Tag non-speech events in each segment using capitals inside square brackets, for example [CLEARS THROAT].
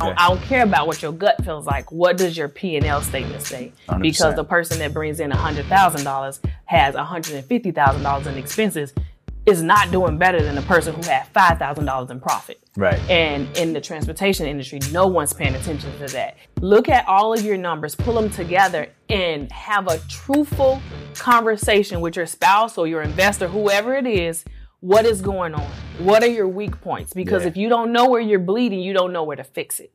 Okay. I don't care about what your gut feels like. What does your P and L statement say? 100%. Because the person that brings in hundred thousand dollars has hundred and fifty thousand dollars in expenses is not doing better than the person who had five thousand dollars in profit. Right. And in the transportation industry, no one's paying attention to that. Look at all of your numbers, pull them together, and have a truthful conversation with your spouse or your investor, whoever it is. What is going on? What are your weak points? Because yeah. if you don't know where you're bleeding, you don't know where to fix it.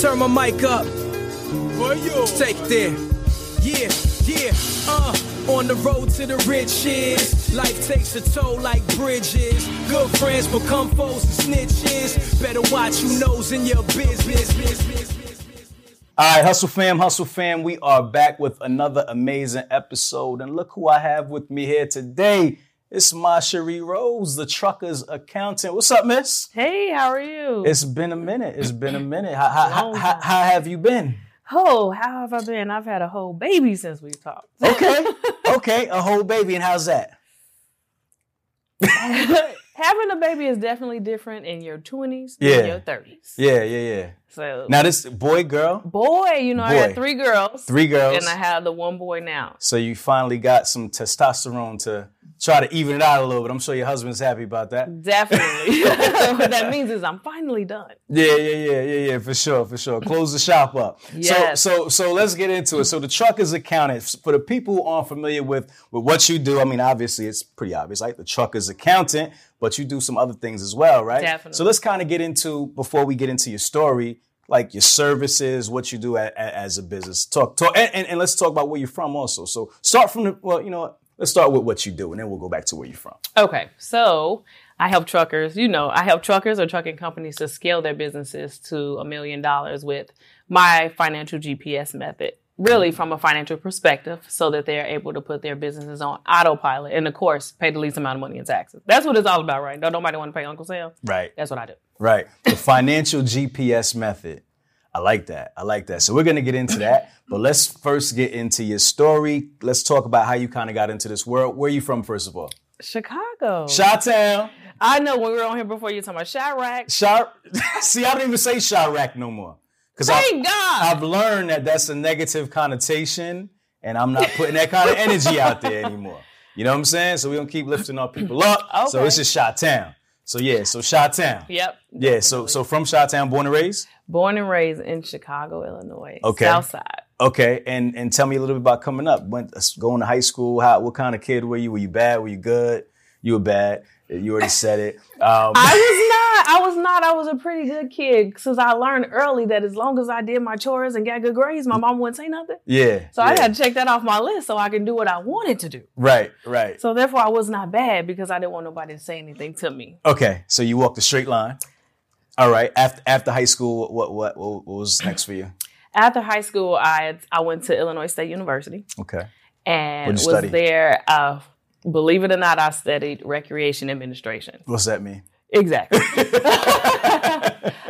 Turn my mic up. Take it there. Yeah, yeah, uh. On the road to the riches, life takes a toll like bridges. Good friends become foes and snitches. Better watch who nose in your business. All right, Hustle Fam, Hustle Fam, we are back with another amazing episode. And look who I have with me here today. It's Masherie Rose, the trucker's accountant. What's up, miss? Hey, how are you? It's been a minute. It's been a [CLEARS THROAT] minute. How, how, how, how have you been? Oh, how have I been? I've had a whole baby since we talked. Okay. [LAUGHS] okay. A whole baby. And how's that? [LAUGHS] Having a baby is definitely different in your 20s yeah. than your 30s. Yeah, yeah, yeah. So now this boy, girl? Boy, you know, boy. I had three girls. Three girls. And I have the one boy now. So you finally got some testosterone to try to even it out a little bit. I'm sure your husband's happy about that. Definitely. [LAUGHS] [LAUGHS] what that means is I'm finally done. Yeah, yeah, yeah, yeah, yeah, for sure, for sure. Close the shop up. Yes. So, so, so let's get into it. So the trucker's accountant. For the people who aren't familiar with with what you do, I mean, obviously it's pretty obvious, right? The trucker's accountant, but you do some other things as well, right? Definitely. So let's kind of get into before we get into your story like your services, what you do a, a, as a business. Talk, talk, and, and, and, let's talk about where you're from also. So start from the, well, you know, let's start with what you do and then we'll go back to where you're from. Okay. So I help truckers, you know, I help truckers or trucking companies to scale their businesses to a million dollars with my financial GPS method. Really, mm-hmm. from a financial perspective, so that they're able to put their businesses on autopilot and, of course, pay the least amount of money in taxes. That's what it's all about, right? Don't nobody want to pay Uncle Sam. Right. That's what I do. Right. The financial GPS method. I like that. I like that. So we're going to get into that, but let's first get into your story. Let's talk about how you kind of got into this world. Where are you from, first of all? Chicago. Chi-Town. I know when we were on here before, you were talking about Chiraq. Char- [LAUGHS] See, I don't even say Chiraq no more. Because Thank I've, God. I've learned that that's a negative connotation, and I'm not putting that kind of energy out there anymore. You know what I'm saying? So we don't keep lifting our people up. Okay. So it's just Chi-Town. So yeah, so Chi-Town. Yep. Yeah, so so from Chi-Town, born and raised. Born and raised in Chicago, Illinois. Okay. South side. Okay, and and tell me a little bit about coming up. Went going to high school. How what kind of kid were you? Were you bad? Were you good? You were bad. You already [LAUGHS] said it. Um, I was not. I was not. I was a pretty good kid since I learned early that as long as I did my chores and got good grades, my mom wouldn't say nothing. Yeah. So yeah. I had to check that off my list so I can do what I wanted to do. Right. Right. So therefore, I was not bad because I didn't want nobody to say anything to me. Okay. So you walked a straight line. All right. After after high school, what what what, was next for you? After high school, I I went to Illinois State University. Okay. And was study? there. Uh, believe it or not, I studied recreation administration. What's that mean? Exactly. [LAUGHS] [LAUGHS]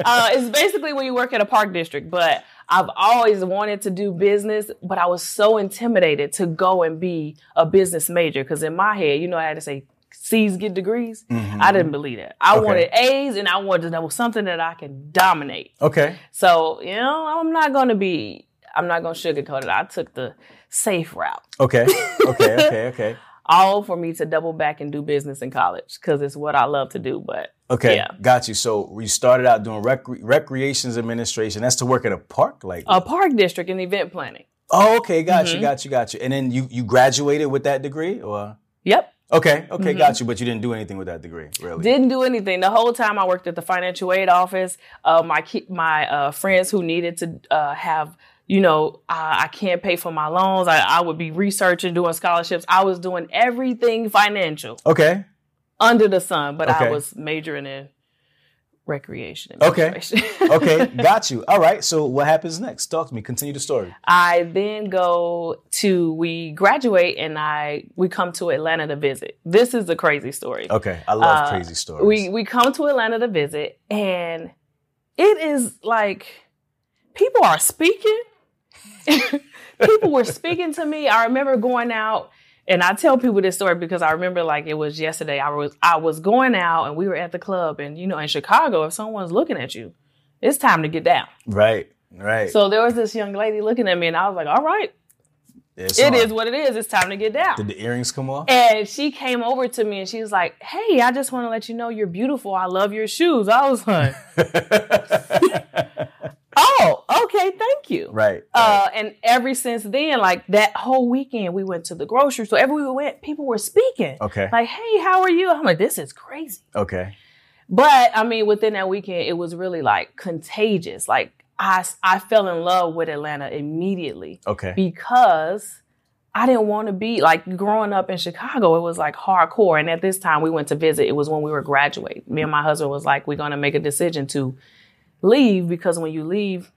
uh, it's basically when you work at a park district, but I've always wanted to do business, but I was so intimidated to go and be a business major because in my head, you know, I had to say C's get degrees. Mm-hmm. I didn't believe that. I okay. wanted A's and I wanted to know something that I can dominate. Okay. So, you know, I'm not going to be, I'm not going to sugarcoat it. I took the safe route. Okay. [LAUGHS] Okay. Okay. Okay all for me to double back and do business in college because it's what I love to do. But okay, yeah. got you. So you started out doing rec- recreations administration. That's to work at a park, like a park district and event planning. Oh, okay, got mm-hmm. you, got you, got you. And then you you graduated with that degree, or yep. Okay, okay, mm-hmm. got you. But you didn't do anything with that degree, really. Didn't do anything. The whole time I worked at the financial aid office. Uh, my my uh, friends who needed to uh, have you know, I, I, can't pay for my loans. I, I would be researching, doing scholarships. I was doing everything financial. Okay. Under the sun, but okay. I was majoring in recreation. Okay. [LAUGHS] okay, got you. All right. So what happens next? Talk to me. Continue the story. I then go to we graduate and I we come to Atlanta to visit. This is a crazy story. Okay, I love Uh, crazy stories. We we come to Atlanta to visit and it is like people are speaking. [LAUGHS] people were speaking to me. I remember going out and I tell people this story because I remember like it was yesterday. I was I was going out and we were at the club and you know in Chicago if someone's looking at you, it's time to get down. right, right. So there was this young lady looking at me and I was like, "All right, It's it is what it is. It's time to get down." Did the earrings come off? And she came over to me and she was like, Hey, I just want to let you know you're beautiful. I love your shoes. I was like, [LAUGHS] Oh, okay, thank you. right. Uh, and ever since then, like that whole weekend, we went to the grocery store. Everywhere we went, people were speaking. Okay. Like, hey, how are you? I'm like, this is crazy. okay. But I mean, within that weekend, it was really like contagious. Like, I, I fell in love with Atlanta immediately Okay. because I didn't want to be like growing up in Chicago. It was like hardcore. And at this time, we went to visit. It was when we were graduating. Me and my husband was like, we're going to make a decision to leave because when you leave,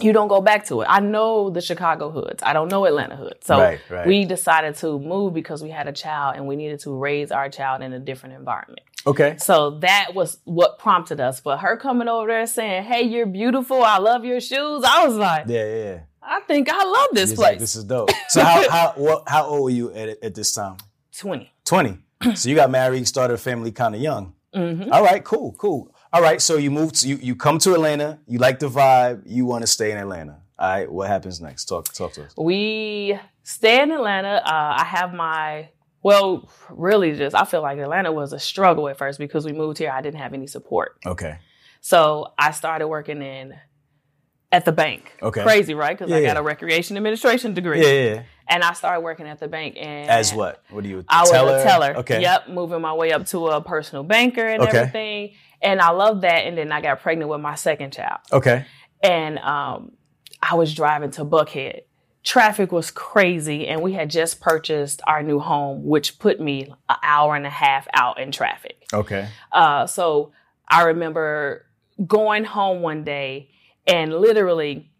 you don't go back to it. I know the Chicago hoods. I don't know Atlanta hoods. So Right, right. we decided to move because we had a child and we needed to raise our child in a different environment. Okay. So that was what prompted us. But her coming over there saying, Hey, you're beautiful. I love your shoes. I was like, Yeah, yeah. yeah. I think I love this It's like, place. this is dope. So how how [LAUGHS] what, how old were you at at this time? 20. Twenty. so you got married, started a family kind of young. Mhm. All right, cool, cool. All right, so you moved. To, you you come to Atlanta. You like the vibe. You want to stay in Atlanta. All right, what happens next? Talk talk to us. We stay in Atlanta. Uh, I have my, well, really just, I feel like Atlanta was a struggle at first because we moved here. I didn't have any support. Okay. So I started working in, at the bank. Okay. Crazy, right? Because I got yeah. a recreation administration degree. Yeah, yeah. yeah. And I started working at the bank. And As what? What do you? I was teller? a teller. Okay. Yep, moving my way up to a personal banker and Okay. everything. And I loved that. And then I got pregnant with my second child. Okay. And um, I was driving to Buckhead. Traffic was crazy, and we had just purchased our new home, which put me an hour and a half out in traffic. Okay. Uh, so I remember going home one day, and literally,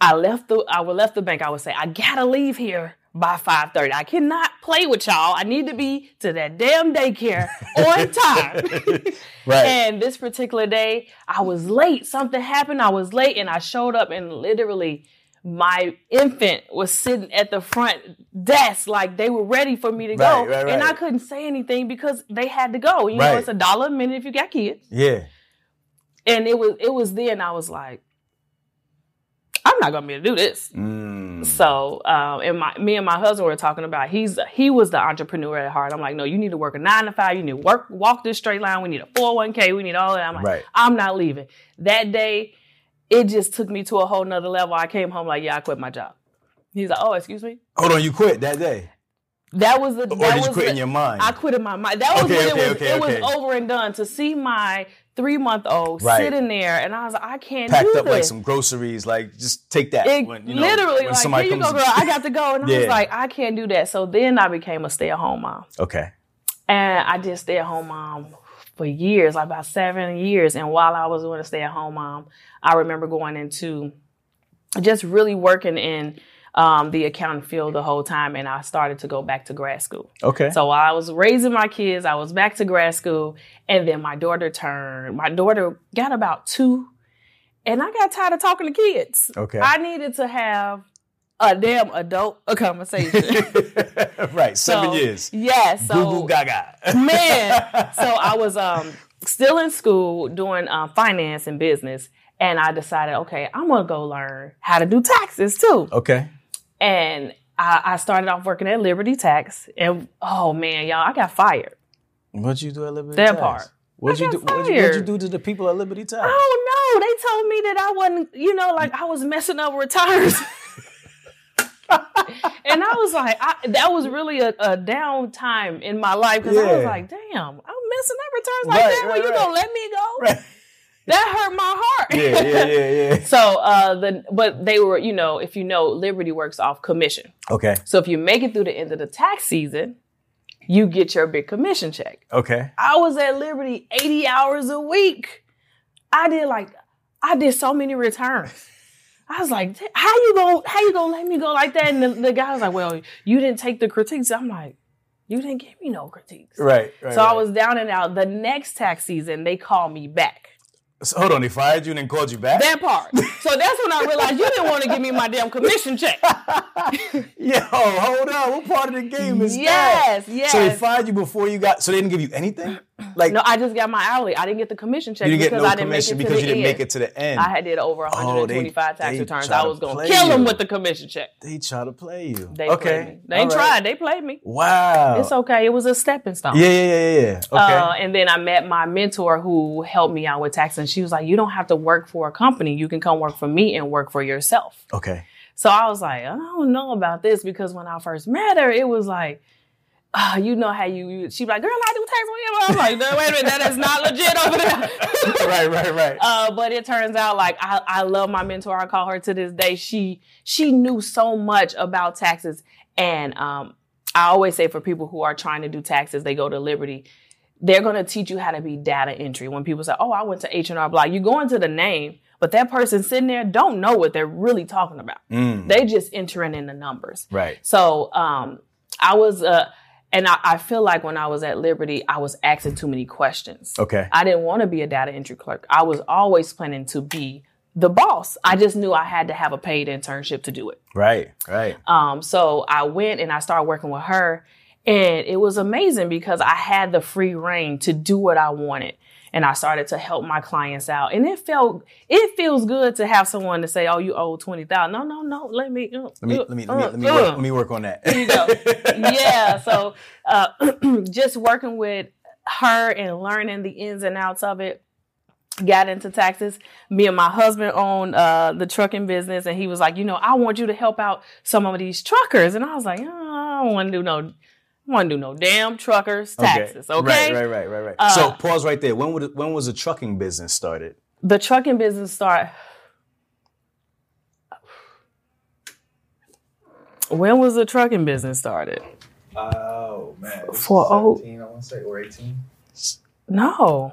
I left the I would left the bank. I would say, I gotta leave here by five thirty. I cannot play with y'all. I need to be to that damn daycare [LAUGHS] on time. [LAUGHS] Right. And this particular day, I was late. Something happened. I was late, and I showed up, and literally, my infant was sitting at the front desk, like they were ready for me to go, Right, right, and I couldn't say anything because they had to go. You know, it's a dollar a minute if you got kids, yeah. and it was it was then I was like, I'm not gonna be able to do this. Mm. So, um, and my me and my husband were talking about he's he was the entrepreneur at heart. I'm like, no, you need to work a nine to five. You need to work walk this straight line. We need a 401k. We need all that. I'm like, Right. I'm not leaving. That day, it just took me to a whole nother level. I came home like, yeah, I quit my job. He's like, oh, excuse me. Hold on. You quit that day, That was the. or that did was you quit the, in your mind? I quit in my mind. That was Okay, when okay, it was okay, it was over and done. To see my three month old Right. sitting there, and I was like, I can't Packed do up this. like some groceries. Like just take that. It when, you know, literally when like, somebody here you go, comes- girl. I got [LAUGHS] to go, and I was like, I can't do that. So then I became a stay at home mom, Okay. and I did stay at home mom for years, like about seven years. And while I was doing a stay at home mom, I remember going into just really working in um, the accounting field the whole time, and I started to go back to grad school. Okay. So while I was raising my kids, I was back to grad school, and then my daughter turned. My daughter got about two, and I got tired of talking to kids. Okay. I needed to have a damn adult a conversation. [LAUGHS] right. Seven So, years. Yeah. So goo gaga. man, [LAUGHS] so I was um still in school doing um, finance and business, and I decided, okay, I'm gonna go learn how to do taxes too. Okay. And I, I started off working at Liberty Tax, and oh man, y'all, I got fired. What'd you do at Liberty That Tax? part. What'd you do? What'd you, what'd you do to the people at Liberty Tax? Oh no, they told me that I wasn't, you know, like I was messing up returns. [LAUGHS] and I was like, I, that was really a, a down time in my life because I was like, damn, I'm messing up returns like Right, that. right, Well, you right. gonna let me go? Right. That hurt my heart. Yeah, yeah, yeah, yeah. [LAUGHS] so, uh, the but they were, you know, if you know, Liberty works off commission. Okay. So if you make it through the end of the tax season, you get your big commission check. Okay. I was at Liberty 80 hours a week. I did like I did so many returns. I was like, how you gonna how you gonna let me go like that? And the, the guy was like, well, you didn't take the critiques. I'm like, you didn't give me no critiques. Right. right So I was down and out. The next tax season, they called me back. So, hold on, they fired you and then called you back? That part. So that's when I realized you didn't want to give me my damn commission check. [LAUGHS] Yo, hold on. What part of the game is Yes, that? yes. yes. So they fired you before you got. So they didn't give you anything. [CLEARS THROAT] Like No, I just got my hourly. I didn't get the commission check you didn't get because no I didn't make it to because the you didn't end. make it to the end. I had did over Oh, they- 125 tax they returns. I was gonna kill them with the commission check. they try to play you. They okay. They right. tried. They played me. Wow. It's okay. It was a stepping stone. Yeah, yeah, yeah, yeah, yeah. Okay. Uh, and then I met my mentor who helped me out with tax, and she was like, "You don't have to work for a company. You can come work for me and work for yourself." okay. So I was like, I don't know about this because when I first met her, it was like, uh, you know how you, you she be like, girl, I do tax you. I'm like, no, wait a minute, that is not legit over there. [LAUGHS] right, right, right. [LAUGHS] Uh, but it turns out like I, I love my mentor. I call her to this day. She she knew so much about taxes, and um, I always say for people who are trying to do taxes, they go to Liberty. They're going to teach you how to be data entry. When people say, "Oh, I went to H and R Block," you go into the name, but that person sitting there don't know what they're really talking about. Mm, They just entering in the numbers. right. So um, I was, uh, and I, I feel like when I was at Liberty, I was asking too many questions. Okay. I didn't want to be a data entry clerk. I was always planning to be the boss. I just knew I had to have a paid internship to do it. Right. Right. Um, so I went and I started working with her, and it was amazing because I had the free reign to do what I wanted. And I started to help my clients out, and it felt it feels good to have someone to say, "Oh, you owe twenty thousand. No, no, no. Let me uh, Let me uh, let me let me uh, let me, uh. work, let me work on that. There you go. [LAUGHS] yeah. So uh, [CLEARS THROAT] just working with her and learning the ins and outs of it. Got into taxes. Me and my husband own uh, the trucking business, and he was like, you know, I want you to help out some of these truckers, and I was like, oh, I don't want to do no, want to do no damn truckers taxes. Okay. Right, right, right, right, right. Uh, so pause right there. When would it, when was the trucking business started? The trucking business start. When was the trucking business started? Oh man, this is For- oh. I want to say, or eighteen. No.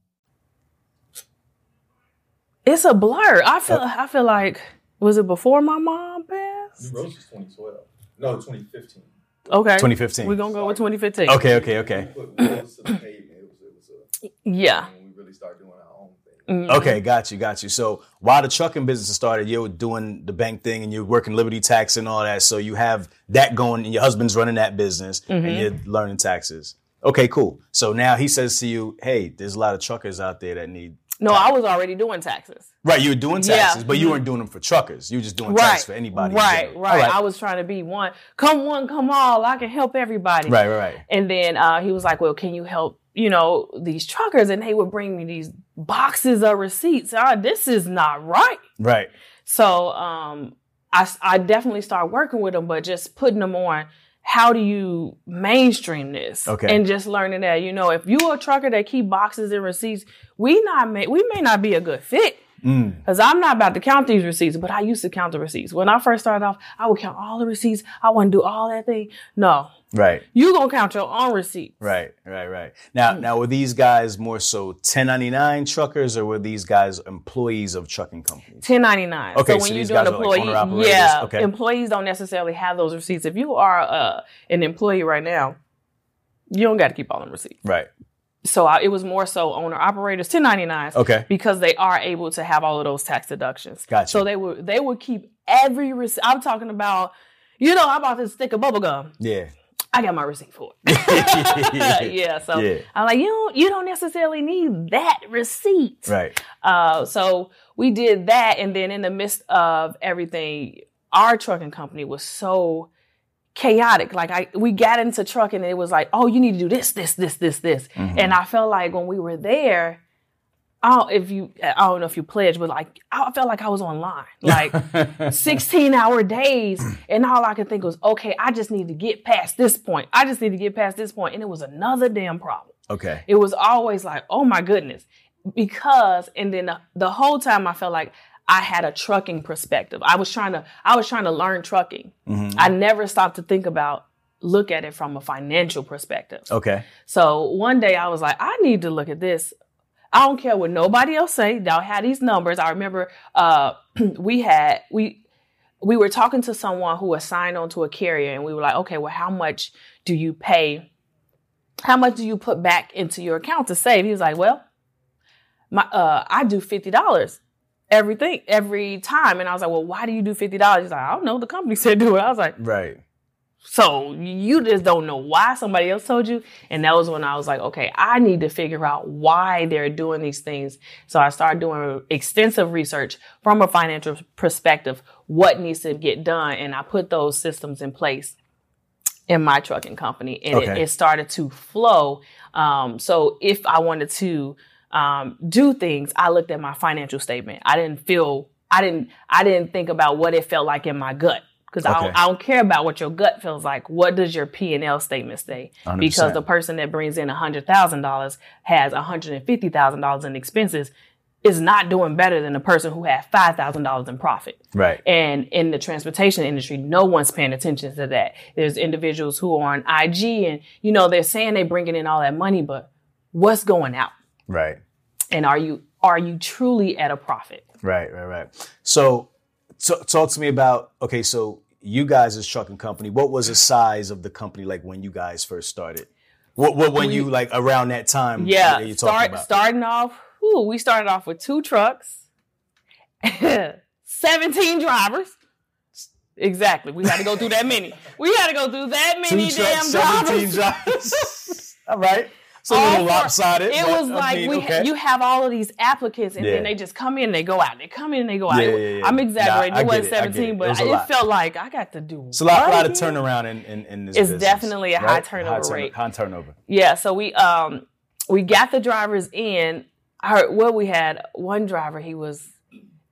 It's a blur. I feel I feel like was it before my mom passed? New Rose is 2012. No, 2015. Okay. 2015. We're gonna go with 2015. Okay, okay, okay. We put wheels to the pavement. It was, it was Yeah. a, when we really started doing our own thing. Mhm. Okay, got you, got you. So while the trucking business started, you were doing the bank thing and you're working Liberty Tax and all that. So you have that going, and your husband's running that business, and you're learning taxes. Okay, cool. So now he says to you, "Hey, there's a lot of truckers out there that need." No, I was already doing taxes. Right, you were doing Yeah. taxes, but you weren't doing them for truckers. You were just doing taxes for anybody. in Right, right. I was trying to be one. Come one, come all. I can help everybody. right, right, right. And then uh, he was like, "Well, can you help? You know, these truckers?" And they would bring me these boxes of receipts. Ah, this is not right. Right. So um, I, I definitely started working with them, but just putting them on. How do you mainstream this? Okay. And just learning that, you know, if you're a trucker that keep boxes and receipts, we not may, we may not be a good fit. Mm. Because I'm not about to count these receipts, but I used to count the receipts. When I first started off, I would count all the receipts. I wouldn't do all that thing. No, Right. you gonna count your own receipts. Right, right, right. Now, Hmm. now, were these guys more so 1099 truckers, or were these guys employees of trucking companies? 1099. Okay, so so when these you're doing guys like employee, owner-operators. yeah, Okay. employees don't necessarily have those receipts. If you are uh, an employee right now, you don't got to keep all them receipts. Right. So I, it was more so owner operators, 1099s, Okay. because they are able to have all of those tax deductions. Gotcha. So they would they would keep every receipt. I'm talking about, you know, I bought this stick of bubble gum. Yeah. I got my receipt for it. [LAUGHS] [LAUGHS] yeah. So Yeah. I'm like, you don't you don't necessarily need that receipt. Right. Uh, so we did that, and then in the midst of everything, our trucking company was so chaotic. Like I, we got into trucking, and it was like, oh, you need to do this, this, this, this, this, Mm-hmm. and I felt like when we were there, I don't, if you, I don't know if you pledged, but like, I felt like I was online, like [LAUGHS] 16 hour days. And all I could think was, okay, I just need to get past this point. I just need to get past this point. And it was another damn problem. okay. It was always like, oh my goodness. Because, and then the, the whole time I felt like I had a trucking perspective. I was trying to, I was trying to learn trucking. I never stopped to think about, look at it from a financial perspective. Okay. So one day I was like, I need to look at this. I don't care what nobody else say. Y'all had these numbers. I remember uh, [CLEARS THROAT] we had we we were talking to someone who was signed on to a carrier, and we were like, okay, well, how much do you pay? How much do you put back into your account to save? He was like, well, my uh, I do fifty dollars everything every time, and I was like, well, why do you do fifty dollars? He's like, I don't know. The company [LAUGHS] said do it. I was like, Right. so you just don't know why somebody else told you. And that was when I was like, okay, I need to figure out why they're doing these things. So I started doing extensive research from a financial perspective, what needs to get done. And I put those systems in place in my trucking company and Okay. it, it started to flow. Um, so if I wanted to um, do things, I looked at my financial statement. I didn't feel, I didn't, I didn't think about what it felt like in my gut because I, Okay. don't, I don't care about what your gut feels like. What does your P and L statement say? 100%. Because the person that brings in hundred thousand dollars has hundred and fifty thousand dollars in expenses is not doing better than the person who had five thousand dollars in profit. Right. And in the transportation industry, no one's paying attention to that. There's individuals who are on IG and, you know, they're saying they're bringing in all that money, but what's going out? Right. And are you, are you truly at a profit? Right, right, right. So, t- talk to me about okay. So, you guys as trucking company, what was the size of the company like when you guys first started? What, what when you like around that time? Yeah. that you're talking Start, about? starting off, whew, we started off with two trucks, [LAUGHS] 17 drivers. Exactly. We had to go through that many. We had to go through that many Two damn trucks, seventeen drivers. drivers. [LAUGHS] All right. It's a All little lopsided. It but, was I like mean, we okay. ha- you have all of these applicants and Yeah. then they just come in and they go out. They come in and they go out. Yeah, yeah. I'm exaggerating. Nah, I it wasn't it, 17, it. It but it, felt like I got to do. It's a lot, lot of turnaround in, in, in this It's business, definitely a high right? turnover turn- rate. High turnover. Yeah, so we um we got the drivers in. I what we had one driver. He was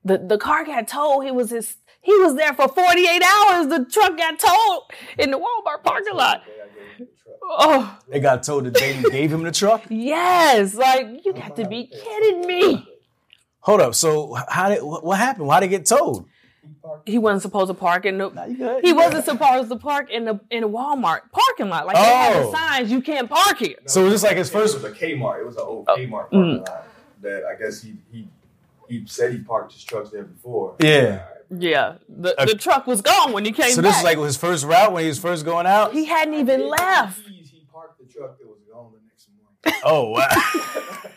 the the car got towed. He was his. He was there for 48 hours. The truck got towed in the Walmart parking lot. Day I gave him the truck. Oh, They got told that they [LAUGHS] gave him the truck. yes. Like, you got to be kidding me. Hold up. So how did what what happened? Why did it get told? He wasn't supposed to park in the. you good. He wasn't supposed to park in the in the Walmart parking lot. Like they had Oh. the signs, you can't park here. So it was just like his It first. was a Kmart. It was an old Oh, Kmart mm. parking lot that I guess he he he said he parked his trucks there before. Yeah. Yeah, the, the uh, truck was gone when he came So back. this is like his first route when he was first going out. he hadn't even left. He, he parked the truck. It was gone the next morning. [LAUGHS] Oh wow!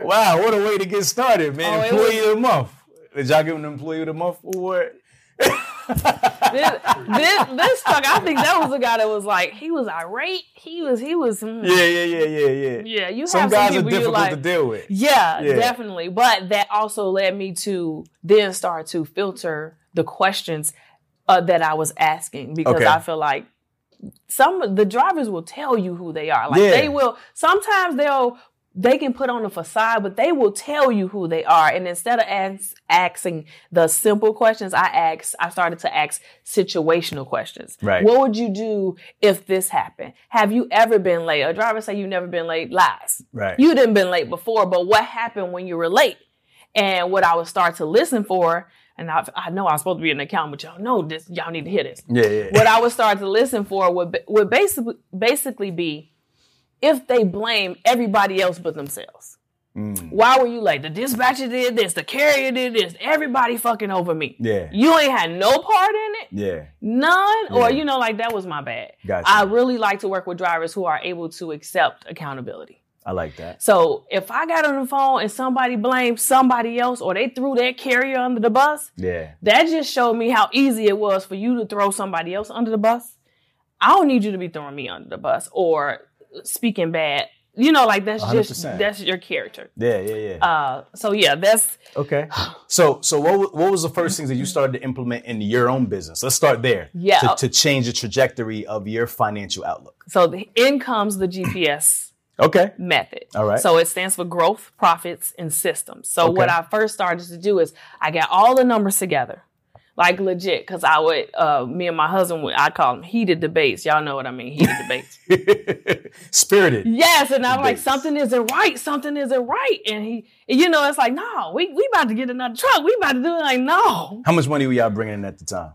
[LAUGHS] wow, what a way to get started, man! Oh, it employee was- of the month. Did y'all give him the employee of the month award? [LAUGHS] this, this this I think that was the guy that was like, he was irate. He was, he was, mm. Yeah, yeah, yeah, yeah, yeah. yeah. You Some have guys some are people difficult like, to deal with. yeah, Yeah. definitely. But that also led me to then start to filter the questions uh, that I was asking because Okay. I feel like some the drivers will tell you who they are. Like Yeah. they will. Sometimes they'll they can put on a facade, but they will tell you who they are. And instead of ask, asking the simple questions, I asked, I started to ask situational questions. Right. What would you do if this happened? Have you ever been late? A driver say you've never been late. Lies. Right. You didn't been late before, but what happened when you were late? And what I would start to listen for, and I, I know I'm supposed to be an accountant, but y'all know this. Y'all need to hear this yeah, yeah. what I would start to listen for would be, would basically basically be if they blame everybody else but themselves. Mm. Why were you late? The dispatcher did this, the carrier did this, everybody fucking over me. Yeah. You ain't had no part in it, Yeah. none, Yeah. or you know, like that was my bad. Gotcha. I really like to work with drivers who are able to accept accountability. I like that. So if I got on the phone and somebody blamed somebody else or they threw their carrier under the bus, Yeah. that just showed me how easy it was for you to throw somebody else under the bus. I don't need you to be throwing me under the bus or speaking bad. You know, like that's just 100%. that's your character. Yeah, yeah, yeah. Uh, so yeah, that's okay. So, so what what was the first things that you started to implement in your own business? Let's start there. Yeah. To, to change the trajectory of your financial outlook. so the in comes the GPS [CLEARS THROAT] Okay. method. All right. So it stands for growth, profits, and systems. So Okay. what I first started to do is I got all the numbers together. Like legit, because I would, uh, me and my husband would, I call them heated debates. Y'all know what I mean, heated debates. [LAUGHS] Spirited. Yes, and I'm like, something isn't right, something isn't right. And he, you know, it's like, no, we, we about to get another truck. We about to do it. Like, no, How much money were y'all bringing in at the time?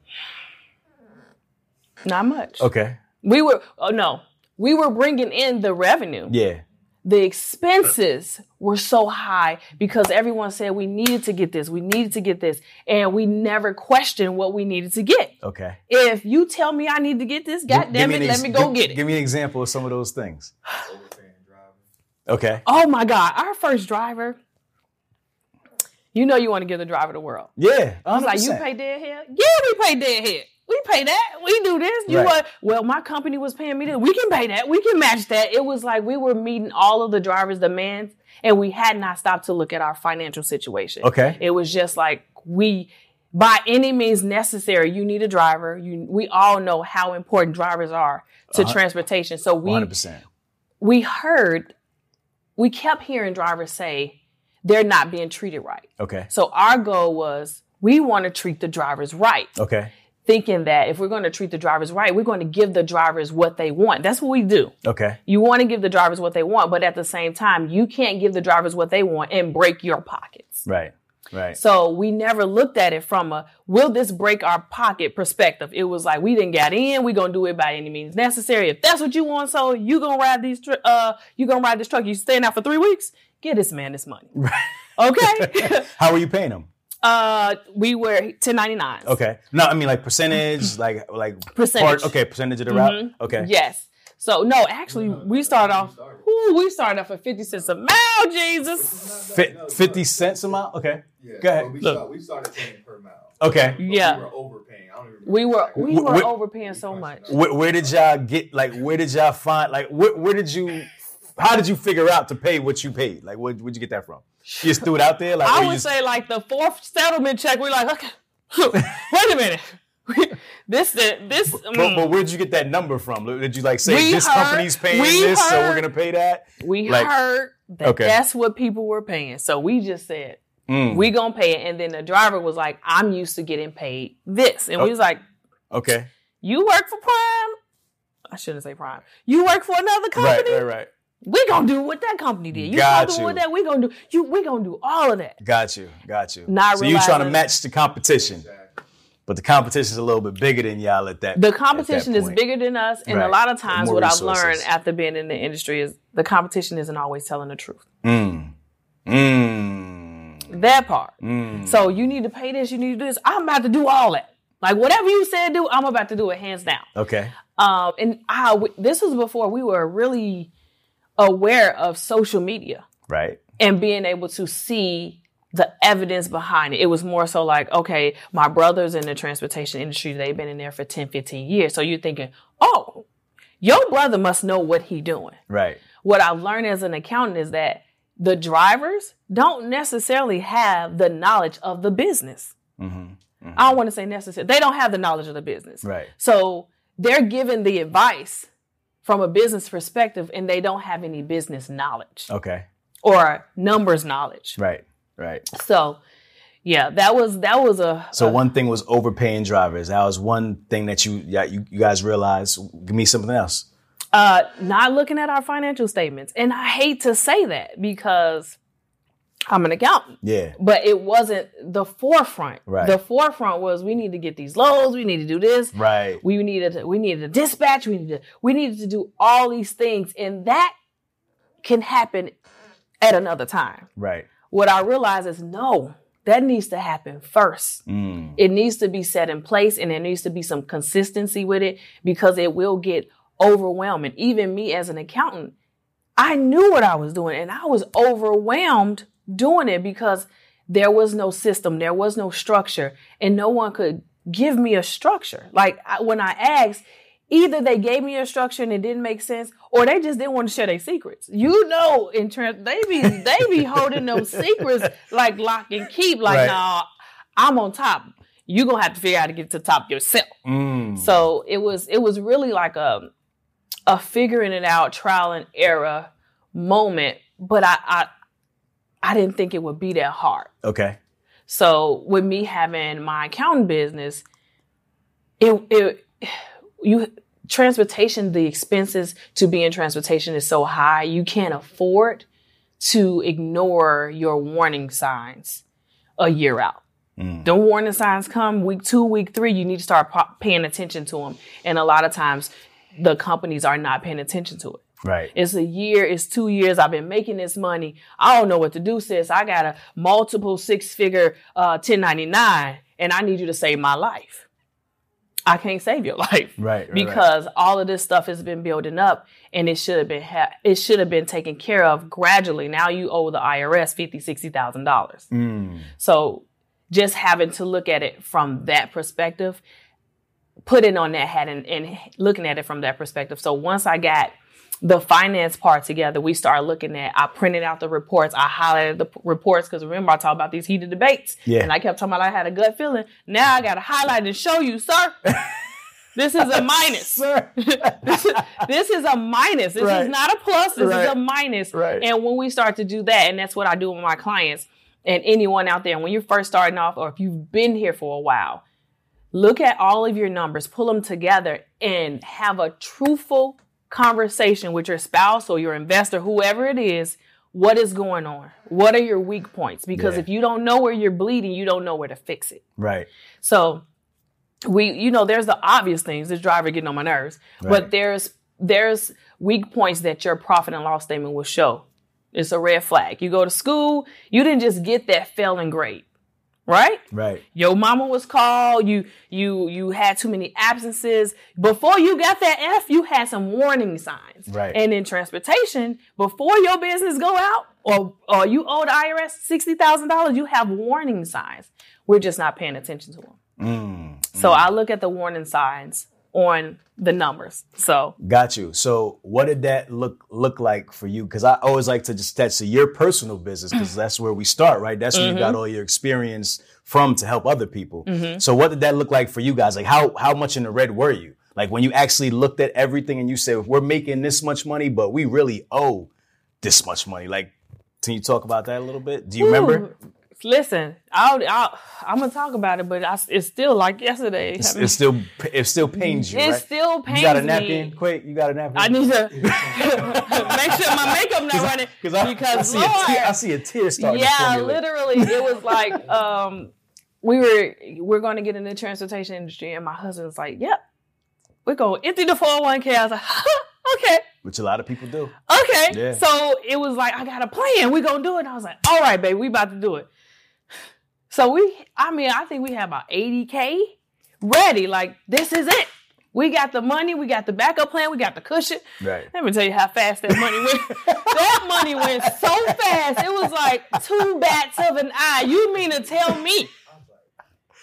not much. Okay. We were, oh no, we were bringing in the revenue. Yeah. The expenses were so high because everyone said we needed to get this, we needed to get this, and we never questioned what we needed to get. Okay. If you tell me I need to get this, God Give damn it, an let me go give- get it. Give me an example of some of those things. [SIGHS] Okay. oh my God, our first driver. You know you want to give the driver the world. Yeah. I was like, you pay dead head? Yeah, we pay dead head. We pay that. We do this. You Right. what? Well, my company was paying me this. We can pay that. We can match that. It was like we were meeting all of the drivers' demands, and we had not stopped to look at our financial situation. Okay. It was just like we, by any means necessary, you need a driver. You, we all know how important drivers are to Uh-huh. transportation. So we 100%. we heard, we kept hearing drivers say they're not being treated right. Okay. So our goal was we want to treat the drivers right, Okay. Thinking that if we're going to treat the drivers right, we're going to give the drivers what they want. That's what we do. Okay. You want to give the drivers what they want, but at the same time, you can't give the drivers what they want and break your pockets. Right. Right. So we never looked at it from a will this break our pocket perspective. It was like we didn't get in, We're gonna do it by any means necessary. If that's what you want, so you gonna ride these tr- uh you gonna ride this truck. You staying out for three weeks? Get this man this money. [LAUGHS] Okay. [LAUGHS] How are you paying them? Uh we were ten ninety nine. Okay. No, I mean like percentage, [LAUGHS] like like Percentage. okay, percentage of the route. Mhm. Okay. Yes. So no, actually, we started off. Ooh, we started off at fifty cents a mile. Jesus. Fi- Fifty cents a mile. Okay. Yeah. Go ahead. We, Look. start, we started paying per mile. Okay. But Yeah. We were overpaying. I don't even We were we were wh- overpaying so much. Where, where did y'all get? Like, where did y'all find? Like, where, where did you? How did you figure out to pay what you paid? Like, where, where'd you get that from? You just threw it out there. Like, I would just- say like the fourth settlement check. We're like, okay, [LAUGHS] wait a minute. [LAUGHS] this this. But, mm. but where'd you get that number from? Did you like say We this heard- company's paying we this, so we're gonna pay that? we like- heard that Okay. that's what people were paying. So we just said Mm, we gonna pay it, and then the driver was like, I'm used to getting paid this, and we Oh. was like, okay. you work for Prime. I shouldn't say Prime. You work for another company, Right, company. right, right. We gonna do what that company did. You Got gonna do what that we gonna do. You we gonna do all of that. Got you, got you. Not so you're trying to match the competition, Exactly. but the competition is a little bit bigger than y'all at that. The at that competition is bigger than us, and Right. a lot of times, More what I've learned after being in the industry is the competition isn't always telling the truth. Mm. Mm. That part. Mm. So you need to pay this. You need to do this. I'm about to do all that. Like whatever you said do, I'm about to do it hands down. Okay. Um, and I, w- this was before we were really aware of social media. Right. and being able to see the evidence behind it. It was more so like, okay, my brother's in the transportation industry. They've been in there for 10, 15 years. So you're thinking, oh, your brother must know what he doing. Right. What I've learned as an accountant is that the drivers don't necessarily have the knowledge of the business. Mm-hmm. I don't want to say necessary. They don't have the knowledge of the business. Right. So they're given the advice from a business perspective and they don't have any business knowledge Okay. or numbers knowledge. Right. Right. So, yeah, that was that was a So a- one thing was overpaying drivers. That was one thing that you yeah, you, you guys realized. Give me something else. uh, not looking at our financial statements, and I hate to say that because I'm an accountant, Yeah. but it wasn't the forefront. Right. The forefront was we need to get these loads, we need to do this, Right. we needed to, we needed to dispatch, we needed to, we needed to do all these things, and that can happen at another time. Right. What I realize is no, that needs to happen first. Mm. It needs to be set in place and there needs to be some consistency with it because it will get overwhelming. Even me as an accountant, I knew what I was doing and I was overwhelmed doing it because there was no system, there was no structure, and no one could give me a structure. Like I, when I asked, either they gave me a structure and it didn't make sense, or they just didn't want to share their secrets. You know, in trans, they be they be holding those [LAUGHS] secrets like lock and keep. Like, Right. nah, I'm on top. You gonna have to figure out how to get to the top yourself. Mm. So it was it was really like a a figuring it out trial and error moment, but I, I I didn't think it would be that hard. Okay. So with me having my accounting business, it it you transportation, the expenses to be in transportation is so high, you can't afford to ignore your warning signs a year out. Mm. The warning signs come week two, week three, you need to start paying attention to them. And a lot of times the companies are not paying attention to it. Right. It's a year, it's two years. I've been making this money. I don't know what to do, sis. I got a multiple six figure uh, 1099 and I need you to save my life. I can't save your [LAUGHS] life. Right. right because right. all of this stuff has been building up and it should have been ha- it should have been taken care of gradually. Now you owe the IRS fifty, sixty thousand dollars. Mm. So just having to look at it from that perspective, putting on that hat and, and looking at it from that perspective. So once I got the finance part together, we started looking at, I printed out the reports, I highlighted the reports, because remember I talked about these heated debates. Yeah. And I kept talking about I had a gut feeling. Now I got to highlight and show you, sir. [LAUGHS] this is a minus. this, is, this, is, a minus. This right. is not a plus. This right. is a minus. Right. And when we start to do that, and that's what I do with my clients and anyone out there, when you're first starting off or if you've been here for a while, look at all of your numbers, pull them together, and have a truthful conversation with your spouse or your investor, whoever it is, what is going on? What are your weak points? Because yeah. if you don't know where you're bleeding, you don't know where to fix it. Right. So we, you know, there's the obvious things, this driver getting on my nerves, right. but there's there's weak points that your profit and loss statement will show. It's a red flag. You go to school, you didn't just get that failing grade right? Right. Your mama was called. You you you had too many absences. Before you got that F, you had some warning signs. Right. And in transportation, before your business go out or or you owe the IRS sixty thousand dollars, you have warning signs. We're just not paying attention to them. Mm, so mm. I look at the warning signs on the numbers. So got you. So what did that look look like for you? Because I always like to just touch to your personal business because [LAUGHS] that's where we start, right? That's where mm-hmm. you got all your experience from to help other people. Mm-hmm. So what did that look like for you guys? Like how how much in the red were you? Like when you actually looked at everything and you said we're making this much money, but we really owe this much money. Like, can you talk about that a little bit? Do you Ooh, remember? Listen, I'll, I'll, I'm gonna talk about it, but I, it's still like yesterday. It's, it still it still pains you. It right? still pains. You got a napkin? Quick, you got a napkin? I need to [LAUGHS] make sure my makeup not [LAUGHS] running Cause I, because I see, Lord, a tear, I see a tear starting. Yeah, literally, it was like [LAUGHS] um, we were we're going to get in the transportation industry, and my husband's like, "Yep, we're going to empty the 401k." I was like, "Okay." Which a lot of people do. Okay. Yeah. So it was like, I got a plan. We're going to do it. And I was like, all right, baby, we about to do it. So we, I mean, I think we have about 80K ready. Like, this is it. We got the money, we got the backup plan, we got the cushion. Right. Let me tell you how fast that money went. [LAUGHS] that money went so fast. It was like two bats of an eye. You mean to tell me?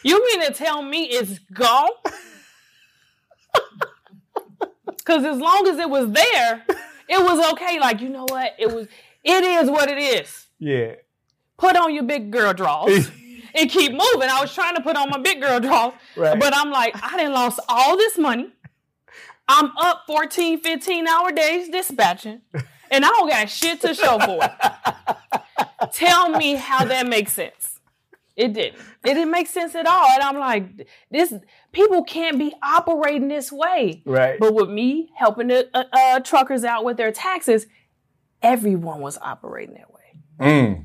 You mean to tell me it's gone? [LAUGHS] Cause as long as it was there, it was okay. Like, you know what? It was it is what it is. Yeah. Put on your big girl drawers. [LAUGHS] and keep moving. I was trying to put on my big girl draw, right. but I'm like, I didn't lost all this money. I'm up 14, 15 hour days dispatching, and I don't got shit to show for it. [LAUGHS] Tell me how that makes sense. It didn't. It didn't make sense at all. And I'm like, this people can't be operating this way. Right. But with me helping the uh, uh, truckers out with their taxes, everyone was operating that way. Mm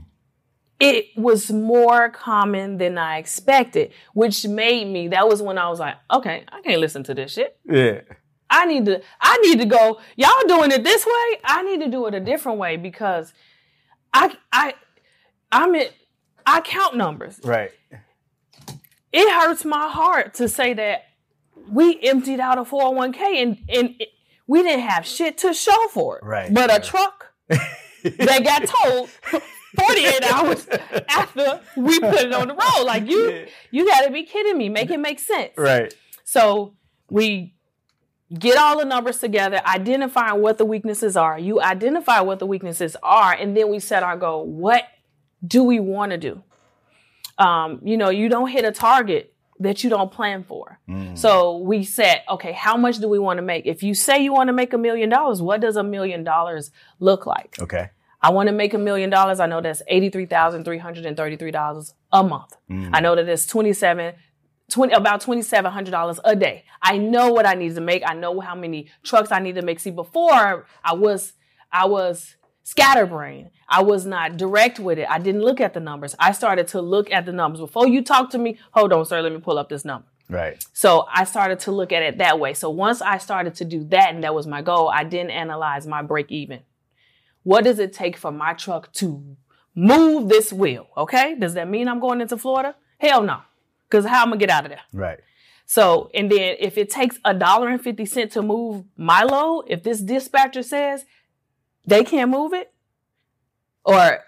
it was more common than I expected, which made me, that was when I was like, okay, I can't listen to this shit. Yeah. I need to, I need to go, y'all doing it this way. I need to do it a different way because I, I, I'm it, I count numbers. Right. It hurts my heart to say that we emptied out a 401k and, and it, we didn't have shit to show for it. Right. But a truck [LAUGHS] that got told 48 hours [LAUGHS] after we put it on the road. Like you, yeah. you got to be kidding me. Make it make sense. Right. So we get all the numbers together, identify what the weaknesses are. You identify what the weaknesses are, and then we set our goal. What do we want to do? Um, you know, you don't hit a target that you don't plan for. So we said, okay, how much do we want to make? If you say you want to make a million dollars, what does a million dollars look like? Okay. I want to make a million dollars. I know that's $83,333 a month. Mm. I know that it's 27 20, about $2,700 a day. I know what I need to make. I know how many trucks I need to make. See, before I was, I was scatterbrained. I was not direct with it. I didn't look at the numbers. I started to look at the numbers. Before you talk to me, hold on, sir, let me pull up this number. Right. So I started to look at it that way. So once I started to do that, and that was my goal, I didn't analyze my break even. What does it take for my truck to move this wheel? Okay. Does that mean I'm going into Florida? Hell no. Because how am I gonna get out of there? Right. So, and then if it takes a dollar and 50 cent to move my load, if this dispatcher says they can't move it or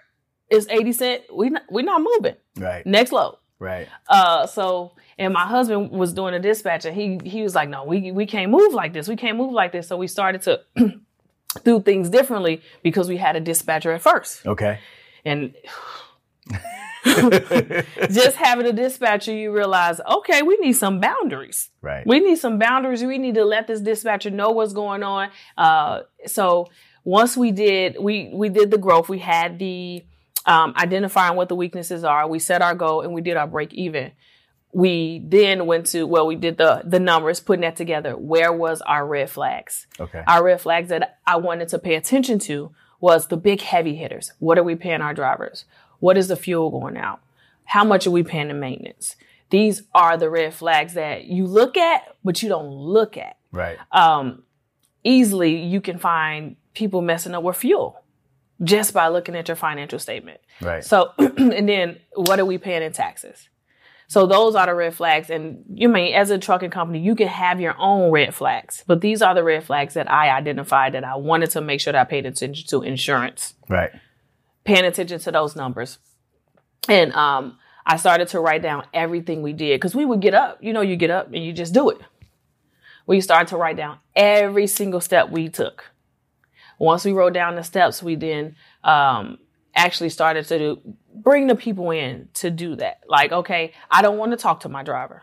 it's 80 cent, we not, we not moving. Right. Next load. Right. Uh, so, and my husband was doing a dispatcher. he, he was like, no, we, we can't move like this. We can't move like this. So we started to [CLEARS THROAT] do things differently because we had a dispatcher at first. Okay. And [LAUGHS] just having a dispatcher, you realize, okay, we need some boundaries. Right. We need some boundaries. We need to let this dispatcher know what's going on. Uh, so once we did, we we did the growth. We had the um, identifying what the weaknesses are. We set our goal and we did our break even. We then went to well, we did the the numbers, putting that together. Where was our red flags? Okay. Our red flags that I wanted to pay attention to was the big heavy hitters. What are we paying our drivers? What is the fuel going out? How much are we paying in maintenance? These are the red flags that you look at, but you don't look at. Right. Um, easily, you can find people messing up with fuel just by looking at your financial statement. Right. So, [CLEARS THROAT] and then what are we paying in taxes? So those are the red flags. And you mean as a trucking company, you can have your own red flags, but these are the red flags that I identified that I wanted to make sure that I paid attention to insurance, right. paying attention to those numbers. And, um, I started to write down everything we did because we would get up, you know, you get up and you just do it. We started to write down every single step we took. Once we wrote down the steps, we then, um, actually started to do, bring the people in to do that. Like, okay, I don't want to talk to my driver.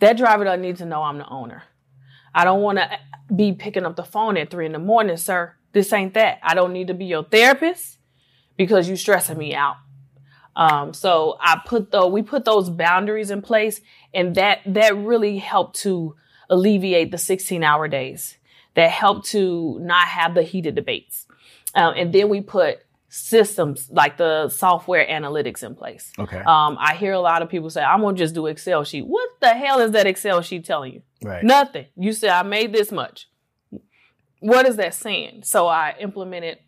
That driver doesn't need to know I'm the owner. I don't want to be picking up the phone at three in the morning, sir. This ain't that. I don't need to be your therapist because you're stressing me out. Um, so I put the we put those boundaries in place, and that that really helped to alleviate the 16 hour days. That helped to not have the heated debates. Um, and then we put systems like the software analytics in place. Okay. Um, I hear a lot of people say, I'm gonna just do Excel sheet. What the hell is that Excel sheet telling you? Right. Nothing. You said I made this much. What is that saying? So I implemented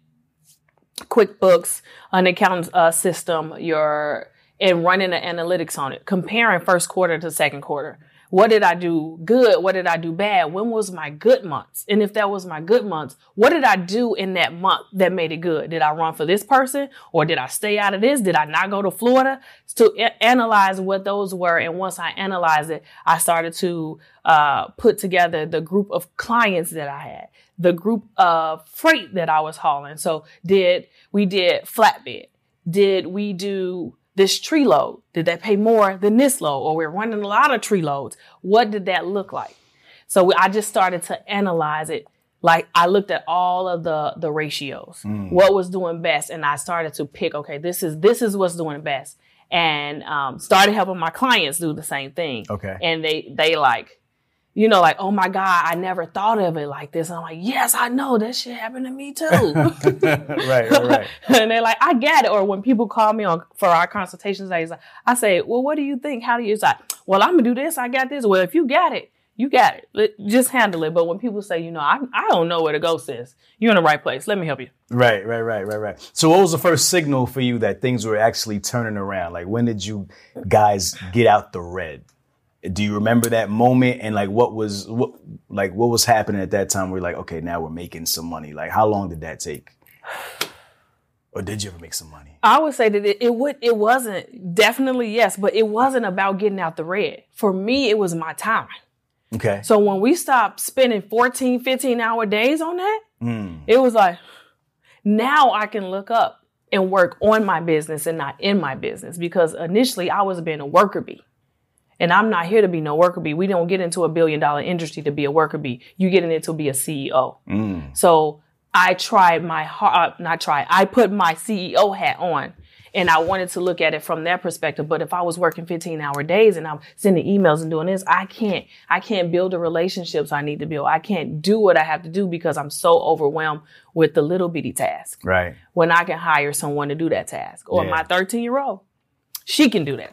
QuickBooks, an accounting uh, system, your and running the analytics on it, comparing first quarter to second quarter. What did I do good? What did I do bad? When was my good months? And if that was my good months, what did I do in that month that made it good? Did I run for this person or did I stay out of this? Did I not go to Florida? To analyze what those were. And once I analyzed it, I started to uh, put together the group of clients that I had, the group of freight that I was hauling. So did we did flatbed? Did we do this tree load? Did that pay more than this load? Or we're running a lot of tree loads. What did that look like? So we, I just started to analyze it. Like I looked at all of the the ratios, what was doing best, and I started to pick. Okay, this is this is what's doing best, and um, started helping my clients do the same thing. Okay. and they they like, you know, like oh my god, I never thought of it like this. I'm like, yes, I know that shit happened to me too. [LAUGHS] [LAUGHS] right. Right. Right. and they're like, I get it. Or when people call me on for our consultations days, I say, Well, what do you think? How do you? It's like, Well, I'm gonna do this. I got this. Well, if you got it, you got it. Let- Just handle it. But when people say, you know, I I don't know where to go, sis, you're in the right place. Let me help you. Right, right, right, right, right. So, what was the first signal for you that things were actually turning around? Like, when did you guys get out the red? Do you remember that moment? And like, what was what like what was happening at that time? Where you're like, okay, now we're making some money. Like, how long did that take? Or did you ever make some money? I would say that it, it would it wasn't definitely yes, but it wasn't about getting out the red. For me, it was my time. Okay. So when we stopped spending 14, 15 hour days on that, Mm, it was like now I can look up and work on my business and not in my business because initially I was being a worker bee. And I'm not here to be no worker bee. We don't get into a billion dollar industry to be a worker bee. You get in it to be a CEO. Mm. So I tried my hard, uh, not try, I put my CEO hat on and I wanted to look at it from that perspective. But if I was working 15 hour days and I'm sending emails and doing this, I can't, I can't build the relationships I need to build. I can't do what I have to do because I'm so overwhelmed with the little bitty task Right. when I can hire someone to do that task or Yeah. my 13 year old. She can do that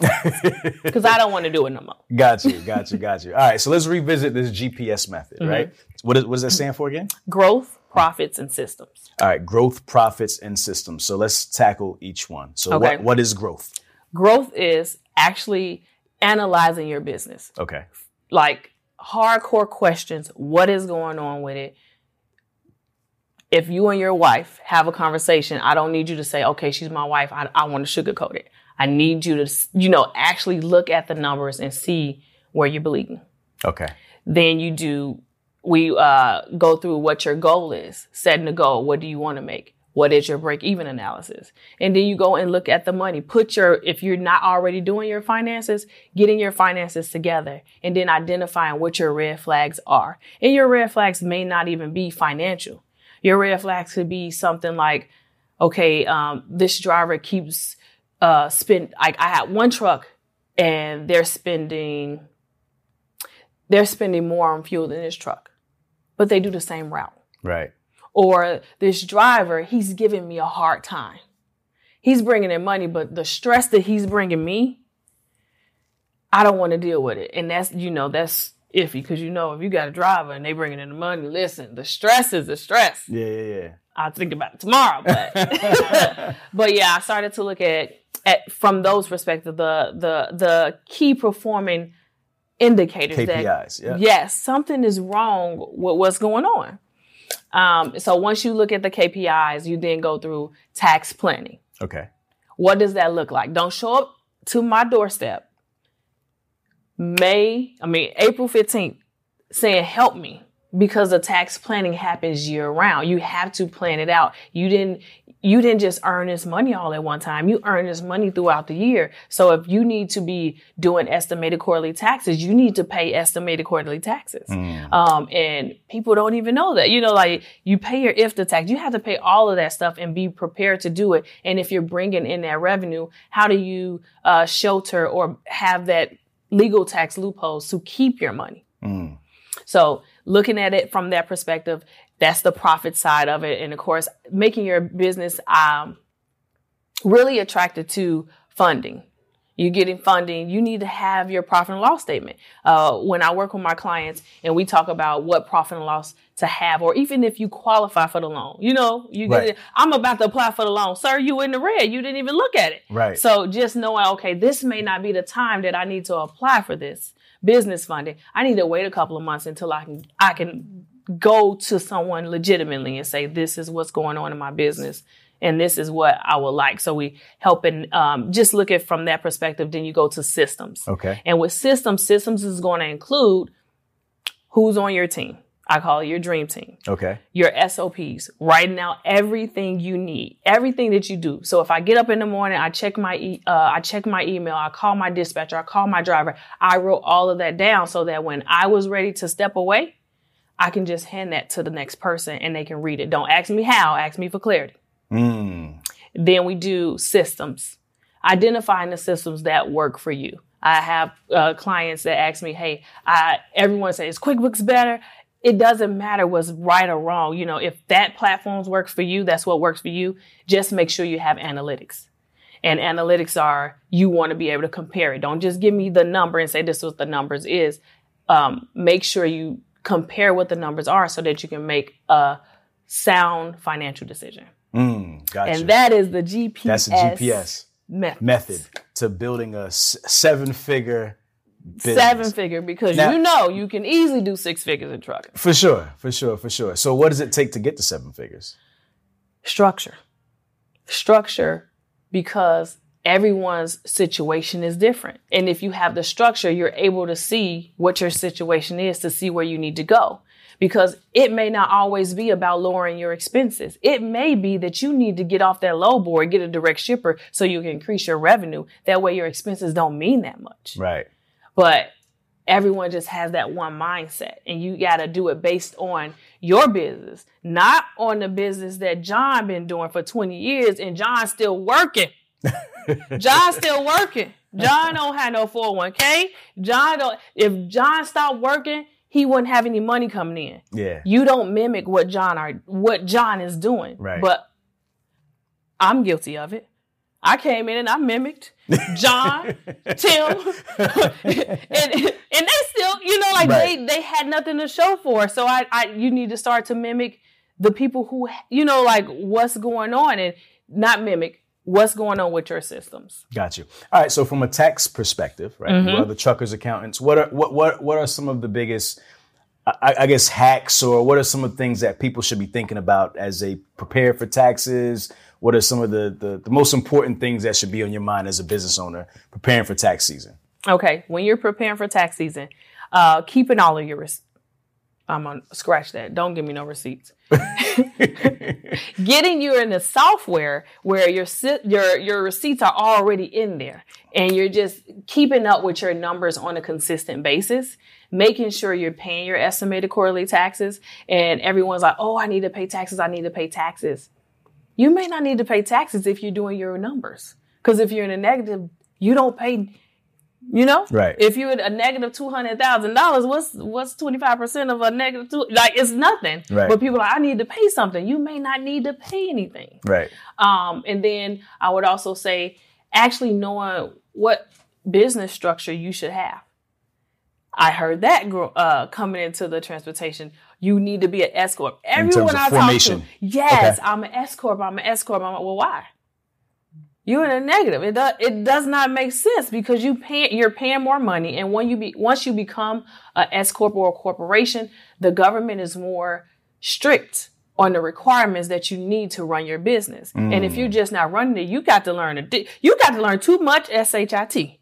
because [LAUGHS] I don't want to do it no more. Got you, got you, got you. All right, so let's revisit this GPS method, Mm-hmm. right? What, is, what does that stand for again? Growth, profits, and systems. All right, growth, profits, and systems. So let's tackle each one. So Okay. what, what is growth? Growth is actually analyzing your business. Okay. like hardcore questions. What is going on with it? If you and your wife have a conversation, I don't need you to say, okay, she's my wife. I, I want to sugarcoat it. I need you to, you know, actually look at the numbers and see where you're bleeding. Okay. Then you do, we uh, go through what your goal is, setting a goal. What do you want to make? What is your break even analysis? And then you go and look at the money. Put your, if you're not already doing your finances, getting your finances together and then identifying what your red flags are. And your red flags may not even be financial. Your red flags could be something like, okay, um, this driver keeps, uh, spend, like I had one truck and they're spending, they're spending more on fuel than this truck, but they do the same route Right. or this driver, he's giving me a hard time. He's bringing in money, but the stress that he's bringing me, I don't want to deal with it. And that's, you know, that's iffy because you know, if you got a driver and they bringing in the money, listen, the stress is the stress. Yeah, yeah, yeah. I'll think about it tomorrow, but [LAUGHS] [LAUGHS] but yeah, I started to look at at from those perspectives, the the the key performing indicators that KPIs. Yeah. yes, something is wrong with what's going on. Um, so once you look at the KPIs, you then go through tax planning. Okay. What does that look like? Don't show up to my doorstep May, I mean, April 15th saying, help me because the tax planning happens year round. You have to plan it out. You didn't, you didn't just earn this money all at one time. You earn this money throughout the year. So if you need to be doing estimated quarterly taxes, you need to pay estimated quarterly taxes. Mm. Um, and people don't even know that. You know, like you pay your IFTA tax, you have to pay all of that stuff and be prepared to do it. And if you're bringing in that revenue, how do you uh, shelter or have that legal tax loopholes to keep your money? Mm. So looking at it from that perspective, that's the profit side of it. And of course, making your business um, really attracted to funding. You're getting funding. You need to have your profit and loss statement. Uh, when I work with my clients and we talk about what profit and loss to have, or even if you qualify for the loan, you know, you get Right. it. I'm about to apply for the loan. Sir, you in the red. You didn't even look at it. Right. So just knowing, okay, this may not be the time that I need to apply for this business funding. I need to wait a couple of months until I can I can go to someone legitimately and say, this is what's going on in my business. And this is what I would like. So we helping um, just look at from that perspective. Then you go to systems. Okay. And with systems, systems is going to include who's on your team. I call it your dream team Okay. your SOPs, writing out everything you need, everything that you do. So if I get up in the morning, I check my e- uh, I check my email, I call my dispatcher, I call my driver. I wrote all of that down so that when I was ready to step away, I can just hand that to the next person and they can read it. Don't ask me how, ask me for clarity. Mm. Then we do systems, identifying the systems that work for you. I have uh, clients that ask me, "Hey, I, everyone says QuickBooks better." It doesn't matter what's right or wrong. You know, if that platforms works for you, that's what works for you. Just make sure you have analytics. And analytics are you want to be able to compare it. Don't just give me the number and say this is what the numbers is. Um, make sure you compare what the numbers are so that you can make a sound financial decision. Mm. Gotcha. And that is the GPS. That's the GPS method. method to building a seven figure business. Seven figure because Now- you know you can easily do six figures in trucking. For sure, for sure, for sure. So, what does it take to get to seven figures? Structure. Structure because everyone's situation is different. And if you have the structure, you're able to see what your situation is to see where you need to go. Because it may not always be about lowering your expenses. It may be that you need to get off that load board, get a direct shipper so you can increase your revenue. That way your expenses don't mean that much. Right. But everyone just has that one mindset and you got to do it based on your business not on the business that john been doing for 20 years and john's still working. [LAUGHS] John's still working. John don't have no 401k john don't if john stopped working he wouldn't have any money coming in. Yeah. you don't mimic what john are what john is doing. Right. but i'm guilty of it i came in and i mimicked john [LAUGHS] Tim, [LAUGHS] and and they still, you know, like Right. they they had nothing to show for. So I, I, you need to start to mimic the people who, you know, like what's going on, and not mimic what's going on with your systems. Got you. All right. So from a tax perspective, right? Mm-hmm. You are the truckers accountants. What are what what what are some of the biggest, I, I guess, hacks or what are some of the things that people should be thinking about as they prepare for taxes? What are some of the, the the most important things that should be on your mind as a business owner preparing for tax season? Okay, when you're preparing for tax season, uh, keeping all of your. I'm gonna scratch that. Don't give me no receipts. [LAUGHS] Getting you in the software where your your your receipts are already in there, and you're just keeping up with your numbers on a consistent basis. Making sure you're paying your estimated quarterly taxes, and everyone's like, "Oh, I need to pay taxes. I need to pay taxes." You may not need to pay taxes if you're doing your numbers, because if you're in a negative, you don't pay. You know, Right. If you're a negative two hundred thousand dollars, what's what's twenty five percent of a negative two? Like it's nothing. Right. But people are like, I need to pay something. You may not need to pay anything. Right. Um, and then I would also say actually knowing what business structure you should have. I heard that uh, coming into the transportation. You need to be an S corp. Everyone I formation. talk to, yes, Okay. I'm an S corp. I'm an S corp. I'm like, well, why? You're in a negative. It does. It does not make sense because you pay. You're paying more money, and when you be once you become a S corp or a corporation, the government is more strict on the requirements that you need to run your business. And if you're just not running it, you got to learn a you got to learn too much SHIT [LAUGHS]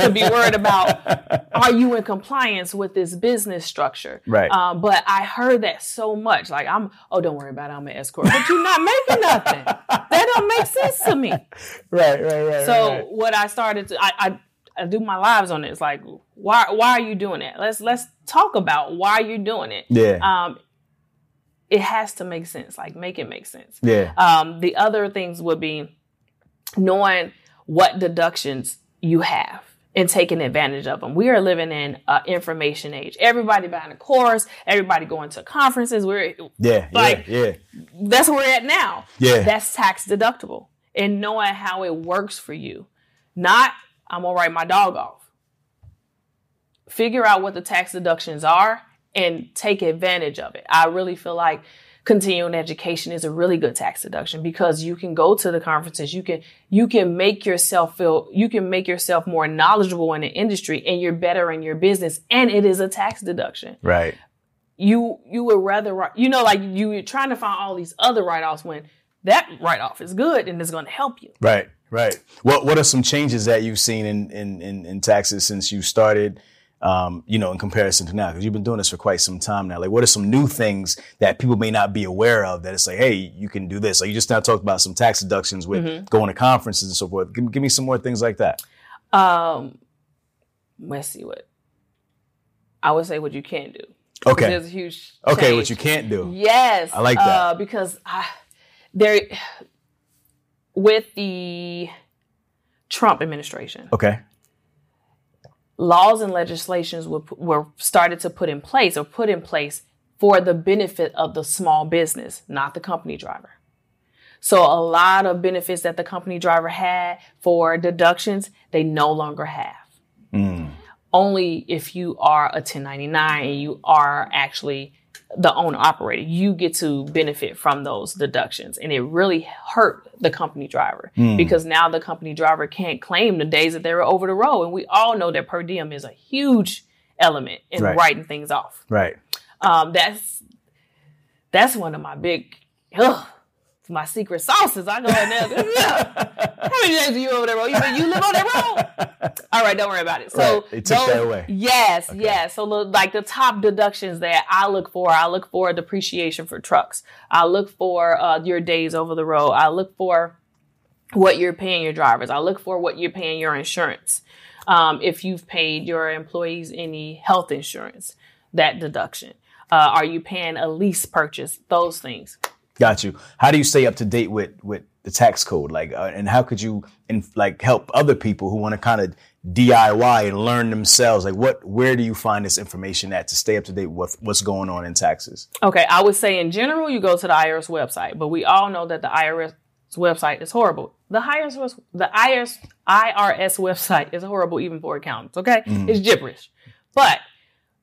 to be worried about are you in compliance with this business structure. Right. Um, but I heard that so much. Like I'm oh don't worry about it, I'm an S corp. But you're not making nothing. That don't make sense to me. [LAUGHS] Right. Right. Right. So what I started to I, I I do my lives on it. It's like why why are you doing it? Let's let's talk about why you're doing it. Yeah. Um, it has to make sense. Like make it make sense. yeah. Um, the other things would be knowing what deductions you have and taking advantage of them. We are living in an information age. Everybody buying a course, everybody going to conferences. We're yeah. like- yeah. Yeah. that's where we're at now. Yeah. That's tax deductible. And knowing how it works for you. Not I'm gonna write my dog off. Figure out what the tax deductions are and take advantage of it. I really feel like continuing education is a really good tax deduction because you can go to the conferences, you can you can make yourself feel you can make yourself more knowledgeable in the industry and you're better in your business and it is a tax deduction Right. you you would rather you know like you were trying to find all these other write-offs when that write-off is good and it's going to help you Right, right. What What are some changes that you've seen in in in, in taxes since you started? Um, you know, in comparison to now, because you've been doing this for quite some time now. Like, what are some new things that people may not be aware of? That it's like, hey, you can do this. Like, you just now talked about some tax deductions with going to conferences and so forth. Give, give me some more things like that. um let's see what i would say what you can do. Okay. there's a huge Okay, what you can't do. yes I like that. uh, because I, there with the trump administration Okay. Laws and legislations were, were started to put in place or put in place for the benefit of the small business, not the company driver. So a lot of benefits that the company driver had for deductions, they no longer have. Hmm. Only if you are a 1099 and you are actually the owner operator, you get to benefit from those deductions. And it really hurt the company driver because now the company driver can't claim the days that they were over the road. And we all know that per diem is a huge element in Right. writing things off. Right. Um, that's that's one of my big ugh, my secret sauces. I go in there. How many days are you over that road? You, you live on that road? [LAUGHS] All right, don't worry about it. So Right, they took that away. Yes, yes. So look, like the top deductions that I look for, I look for depreciation for trucks. I look for uh, your days over the road. I look for what you're paying your drivers. I look for what you're paying your insurance. Um, if you've paid your employees any health insurance, that deduction. Uh, are you paying a lease purchase? Those things. Got you. How do you stay up to date with with the tax code? Like, uh, and how could you in, like help other people who want to kind of DIY and learn themselves? Like, what, where do you find this information at to stay up to date with what's going on in taxes? Okay, I would say in general, you go to the IRS website, but we all know that the IRS website is horrible. The IRS, the IRS, IRS website is horrible even for accountants. Okay, mm. it's gibberish, but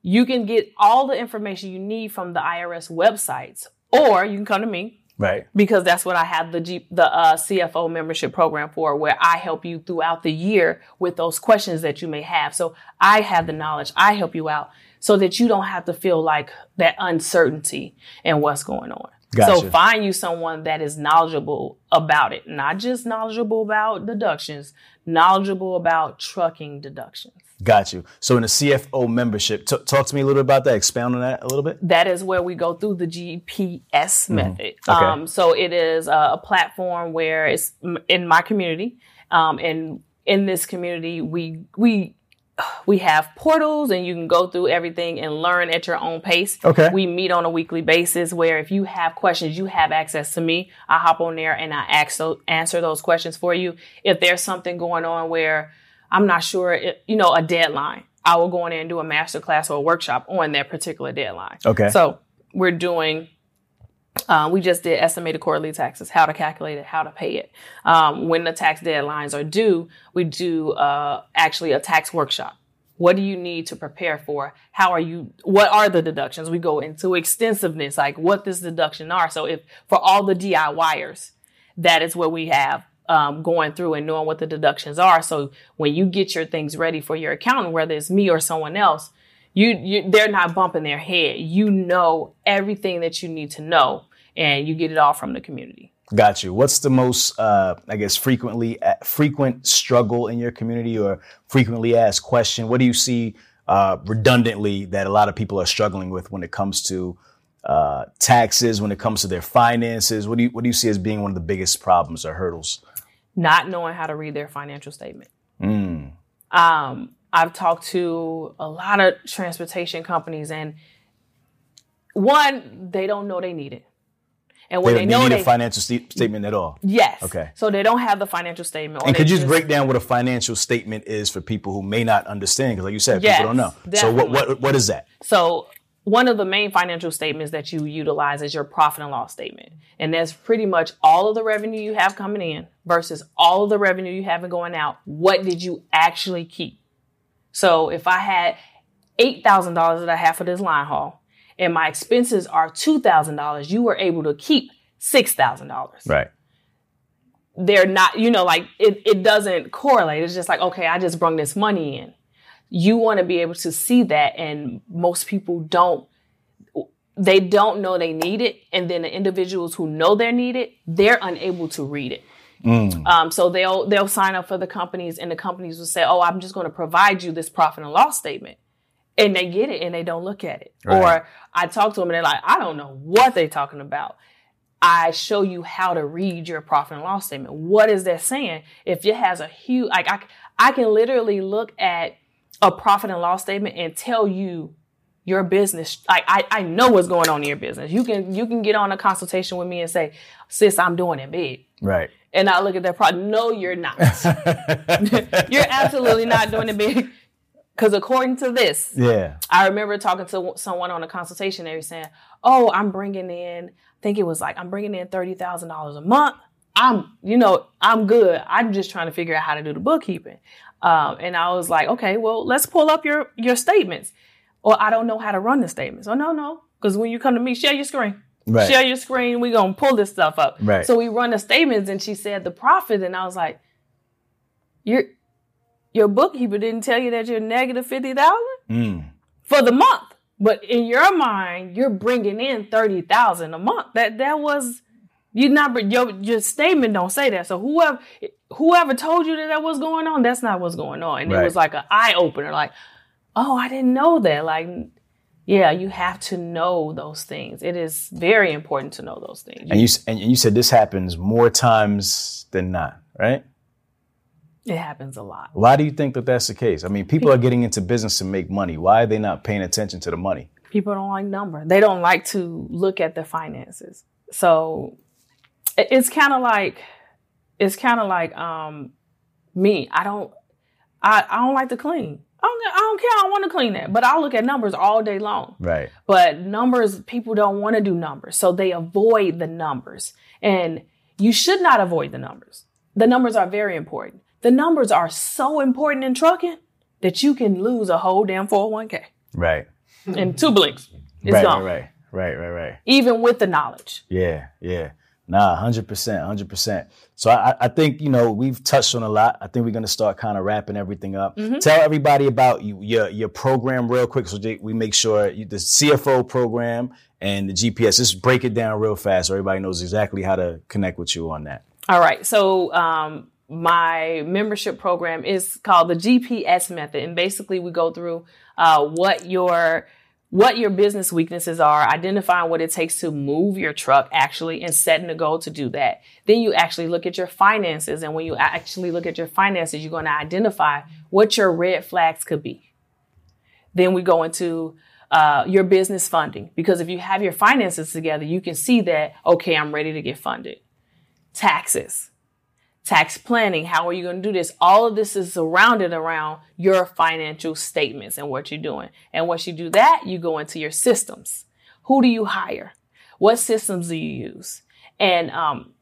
you can get all the information you need from the IRS websites, or you can come to me Right. Because that's what I have the G, the uh, CFO membership program for, where I help you throughout the year with those questions that you may have. So I have the knowledge. I help you out so that you don't have to feel like that uncertainty and what's going on. Gotcha. So find you someone that is knowledgeable about it, not just knowledgeable about deductions, knowledgeable about trucking deductions. Got you. So in the CFO membership, t- talk to me a little bit about that. Expound on that a little bit. That is where we go through the GPS mm-hmm. method. Okay. Um, so it is a, a, platform where it's in my community, um, and in this community, we we we have portals and you can go through everything and learn at your own pace. Okay. We meet on a weekly basis where if you have questions, you have access to me. I hop on there and I ask answer those questions for you. If there's something going on where I'm not sure, it, you know, a deadline, I will go in there and do a master class or a workshop on that particular deadline. Okay. So we're doing uh, we just did estimated quarterly taxes, how to calculate it, how to pay it. Um, when the tax deadlines are due, we do uh, actually a tax workshop. What do you need to prepare for? How are you? What are the deductions? We go into extensiveness, like what this deduction are. So if for all the DIYers, that is what we have um, going through and knowing what the deductions are. So when you get your things ready for your accountant, whether it's me or someone else, you, you they're not bumping their head. You know everything that you need to know, and you get it all from the community. Got you. What's the most, uh, I guess, frequently uh, frequent struggle in your community or frequently asked question? What do you see uh, redundantly that a lot of people are struggling with when it comes to uh, taxes, when it comes to their finances? What do you what do you see as being one of the biggest problems or hurdles? Not knowing how to read their financial statement. Mm. Um, I've talked to a lot of transportation companies, and one, they don't know they need it. And when they, they know need they, a financial st- statement at all. Yes. Okay. So they don't have the financial statement. And could you just break down what a financial statement is for people who may not understand? Because, like you said, yes, people don't know. Definitely. So what what what is that? So one of the main financial statements that you utilize is your profit and loss statement. And that's pretty much all of the revenue you have coming in versus all of the revenue you have going out. What did you actually keep? So if I had $8,000 that I have for this line haul and my expenses are $2,000, you were able to keep $6,000. Right. They're not, you know, like it, it doesn't correlate. It's just like, okay, I just brung this money in. You want to be able to see that. And most people don't, they don't know they need it. And then the individuals who know they need it, they're unable to read it. Mm. Um, so they'll they'll sign up for the companies, and the companies will say, "Oh, I'm just going to provide you this profit and loss statement," and they get it and they don't look at it. Right. Or I talk to them and they're like, "I don't know what they're talking about." I show you how to read your profit and loss statement. What is that saying? If it has a huge, like I, I can literally look at a profit and loss statement and tell you your business. Like I, I know what's going on in your business. You can, you can get on a consultation with me and say, sis, I'm doing it big. Right and I look at that product. No, you're not. [LAUGHS] you're absolutely not doing it big. Because according to this, yeah, I remember talking to someone on a consultation. They were saying, "Oh, I'm bringing in. I think it was like I'm bringing in thirty thousand dollars a month. I'm, you know, I'm good. I'm just trying to figure out how to do the bookkeeping." Um, and I was like, "Okay, well, let's pull up your your statements." Or I don't know how to run the statements. Oh no, no, because when you come to me, share your screen. Right. Share your screen. We're going to pull this stuff up. Right. So we run the statements and she said the profit. And I was like, your, your bookkeeper didn't tell you that you're negative 50,000 mm. for the month. But in your mind, you're bringing in 30,000 a month. That, that was, you not, your, your statement don't say that. So whoever, whoever told you that that was going on, that's not what's going on. And right. it was like an eye opener. Like, oh, I didn't know that. Like, yeah, you have to know those things. It is very important to know those things. And you and you said this happens more times than not, right? It happens a lot. Why do you think that that's the case? I mean, people are getting into business to make money. Why are they not paying attention to the money? People don't like number. They don't like to look at the finances. So it's kind of like it's kind of like um me. I don't I, I don't like to clean. I don't, I don't care. I don't want to clean that, but I'll look at numbers all day long. Right. But numbers, people don't want to do numbers. So they avoid the numbers. And you should not avoid the numbers. The numbers are very important. The numbers are so important in trucking that you can lose a whole damn 401k Right. in two blinks. It's right, gone. right. Right. Right. Right. Even with the knowledge. Yeah, yeah. Nah, hundred percent, hundred percent. So I, I think you know we've touched on a lot. I think we're gonna start kind of wrapping everything up. Tell everybody about you, your your program real quick, so we make sure you, the CFO program and the GPS. Just break it down real fast, so everybody knows exactly how to connect with you on that. All right. So um, my membership program is called the GPS method, and basically we go through uh, what your what your business weaknesses are, identifying what it takes to move your truck actually, and setting a goal to do that. Then you actually look at your finances, and when you actually look at your finances, you're going to identify what your red flags could be. Then we go into uh, your business funding because if you have your finances together, you can see that okay, I'm ready to get funded taxes, tax planning. How are you going to do this? All of this is surrounded around your financial statements and what you're doing. And once you do that, you go into your systems. Who do you hire? What systems do you use? And um,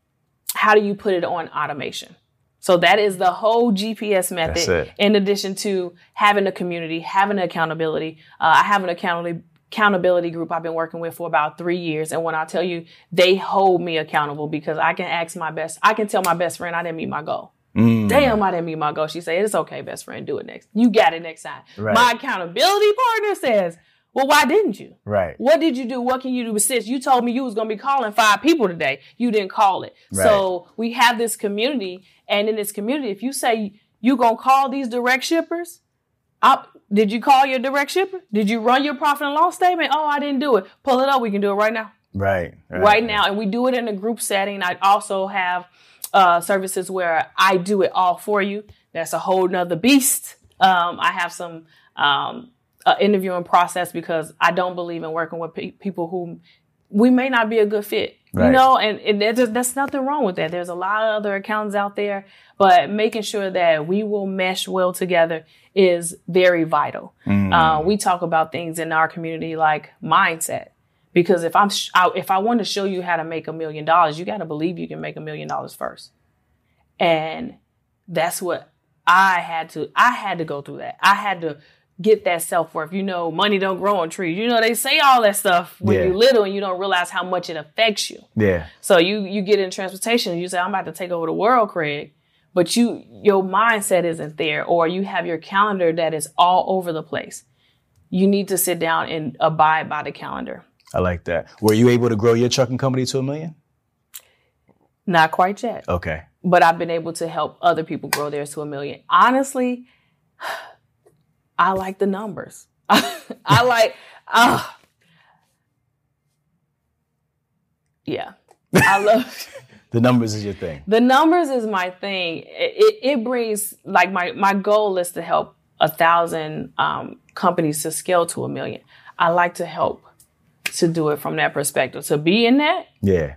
how do you put it on automation? So that is the whole GPS method. In addition to having a community, having accountability, uh, I have an accountability accountability group I've been working with for about three years. And when I tell you, they hold me accountable because I can ask my best, I can tell my best friend I didn't meet my goal. Mm. Damn, I didn't meet my goal. She said, It's okay, best friend, do it next. You got it next time. Right. My accountability partner says, Well, why didn't you? Right. What did you do? What can you do? Since you told me you was going to be calling five people today, you didn't call it. So we have this community, and in this community, if you say you going to call these direct shippers, up, did you call your direct shipper? Did you run your profit and loss statement? Oh, I didn't do it. Pull it up. We can do it right now Right. Right. right now and we do it in a group setting i also have uh, services where i do it all for you that's a whole nother beast um, i have some um, uh, interviewing process because i don't believe in working with pe- people who we may not be a good fit you know and, and there's, there's nothing wrong with that there's a lot of other accountants out there but making sure that we will mesh well together is very vital uh, we talk about things in our community like mindset because if I'm sh- I, if I want to show you how to make a million dollars, you got to believe you can make a million dollars first. And that's what I had to I had to go through that. I had to get that self-worth. You know, money don't grow on trees. You know, they say all that stuff when Yeah. you're little and you don't realize how much it affects you. Yeah. So you you get in transportation and you say, I'm about to take over the world, Craig. But you your mindset isn't there, or you have your calendar that is all over the place. You need to sit down and abide by the calendar. I like that. Were you able to grow your trucking company to a million? Not quite yet, Okay. but I've been able to help other people grow theirs to a million. Honestly, I like the numbers. [LAUGHS] I like, uh, yeah, I [LAUGHS] love. The numbers is your thing. The numbers is my thing. It, it, it brings like my my goal is to help a thousand um, companies to scale to a million. I like to help to do it from that perspective. To be in that, Yeah.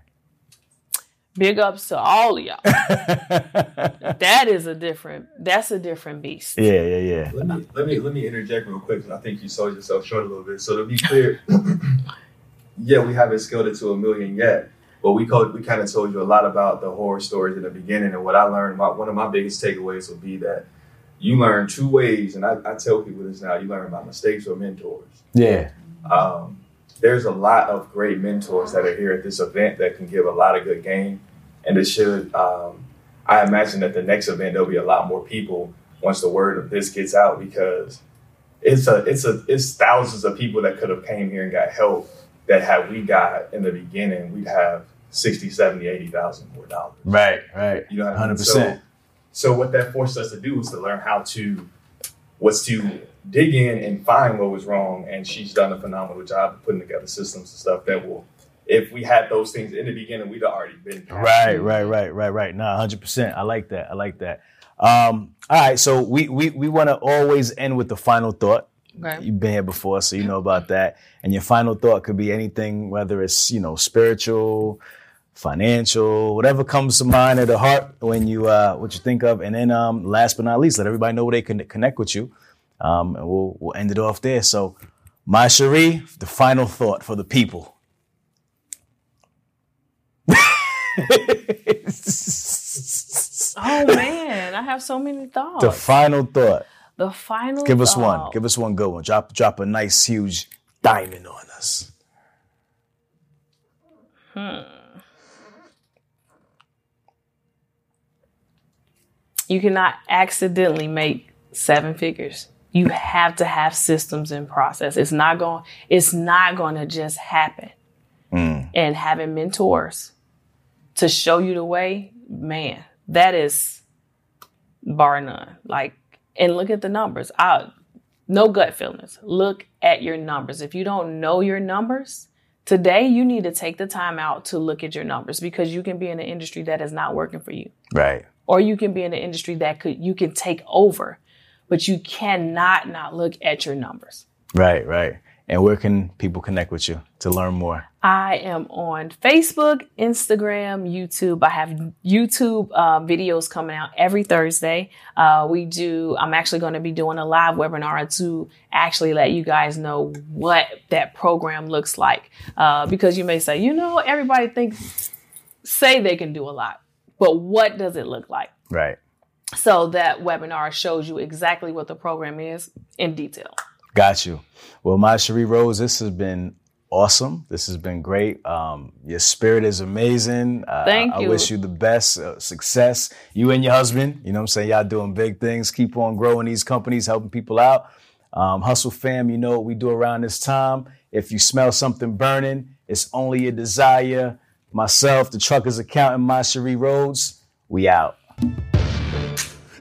Big ups to all of y'all. [LAUGHS] that is a different. That's a different beast. Yeah, yeah, yeah. Let me let me let me interject real quick because I think you sold yourself short a little bit. So to be [LAUGHS] clear, [CLEARS THROAT] yeah, we haven't scaled it to a million yet, but we called, we kind of told you a lot about the horror stories in the beginning. And what I learned, my, one of my biggest takeaways will be that you learn two ways, and I, I tell people this now: you learn by mistakes or mentors. Yeah. Um, there's a lot of great mentors that are here at this event that can give a lot of good game, and it should. Um, I imagine that the next event there'll be a lot more people once the word of this gets out because it's a it's a it's thousands of people that could have came here and got help that had we got in the beginning we'd have 60 70 80,000 more dollars Right, right. you know what I mean? 100%. So, so what that forced us to do was to learn how to was to dig in and find what was wrong. And she's done a phenomenal job of putting together systems and stuff that will if we had those things in the beginning, we'd have already been past Right, right, right, right, right. Nah, hundred percent. I like that. I like that. Um, all right, so we we we want to always end with the final thought. Okay. You've been here before, so you know about that. And your final thought could be anything, whether it's you know spiritual, financial, whatever comes to mind at the heart when you uh, what you think of. And then um, last but not least, let everybody know where they can connect with you. Um, and we'll we'll end it off there. So, my Cherie, the final thought for the people. Oh man, I have so many thoughts. the final thought. The final. Give us one. Give us one good one. Drop drop a nice huge diamond on us. Hmm. you cannot accidentally make seven figures. You have to have systems and process. It's not going. It's not going to just happen. Mm. And having mentors to show you the way, man, that is bar none. Like, and look at the numbers. I, no gut feelings. Look at your numbers. If you don't know your numbers, today you need to take the time out to look at your numbers because you can be in an industry that is not working for you Right. or you can be in an industry that could you can take over but you cannot not look at your numbers Right, right. And where can people connect with you to learn more? i am on facebook instagram youtube i have youtube uh, videos coming out every thursday uh, we do i'm actually going to be doing a live webinar to actually let you guys know what that program looks like uh, because you may say you know everybody thinks say they can do a lot but what does it look like Right. So that webinar shows you exactly what the program is in detail. Got you. Well, my Cherie Rose, this has been awesome. This has been great. Um, your spirit is amazing. Uh, Thank I, you. I wish you the best uh, success. You and your husband, you know what I'm saying? Y'all doing big things. Keep on growing these companies, helping people out. Um, Hustle fam, you know what we do around this time. If you smell something burning, it's only a desire. Myself, the trucker's accountant, my Cherie Rhodes, we out.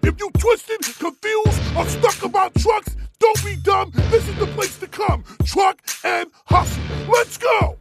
If you twisted, confused, or stuck about trucks, don't be dumb. This is the place to come. Truck and hustle. Let's go.